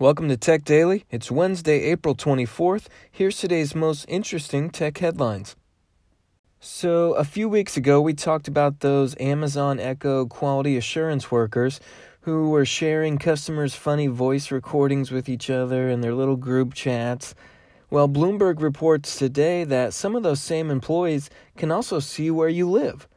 Welcome to Tech Daily. It's Wednesday, April 24th. Here's today's most interesting tech headlines. So, a few weeks ago, we talked about those Amazon Echo quality assurance workers who were sharing customers' funny voice recordings with each other in their little group chats. Well, Bloomberg reports today that some of those same employees can also see where you live.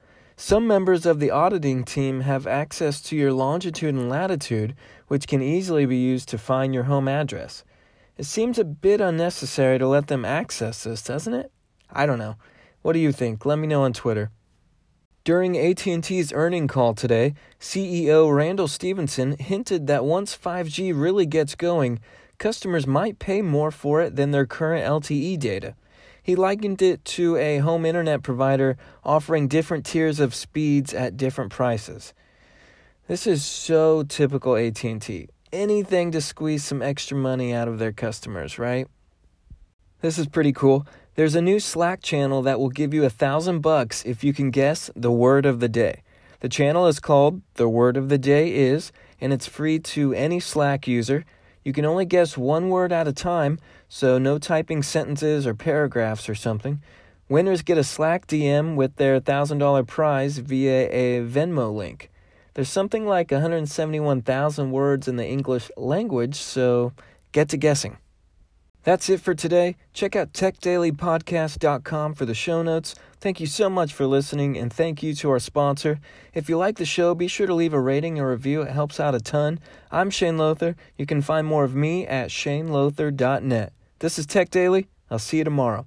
Some members of the auditing team have access to your longitude and latitude, which can easily be used to find your home address. It seems a bit unnecessary to let them access this, doesn't it? I don't know. What do you think? Let me know on Twitter. During AT&T's earning call today, CEO Randall Stephenson hinted that once 5G really gets going, customers might pay more for it than their current LTE data. He likened it to a home internet provider offering different tiers of speeds at different prices. This is so typical AT&T. Anything to squeeze some extra money out of their customers, right? This is pretty cool. There's a new Slack channel that will give you a thousand bucks if you can guess the word of the day. The channel is called The Word of the Day Is, and it's free to any Slack user. You can only guess one word at a time, so no typing sentences or paragraphs or something. Winners get a Slack DM with their $1,000 prize via a Venmo link. There's something like 171,000 words in the English language, so get to guessing. That's it for today. Check out techdailypodcast.com for the show notes. Thank you so much for listening, and thank you to our sponsor. If you like the show, be sure to leave a rating or review. It helps out a ton. I'm Shane Lothar. You can find more of me at shanelothar.net. This is Tech Daily. I'll see you tomorrow.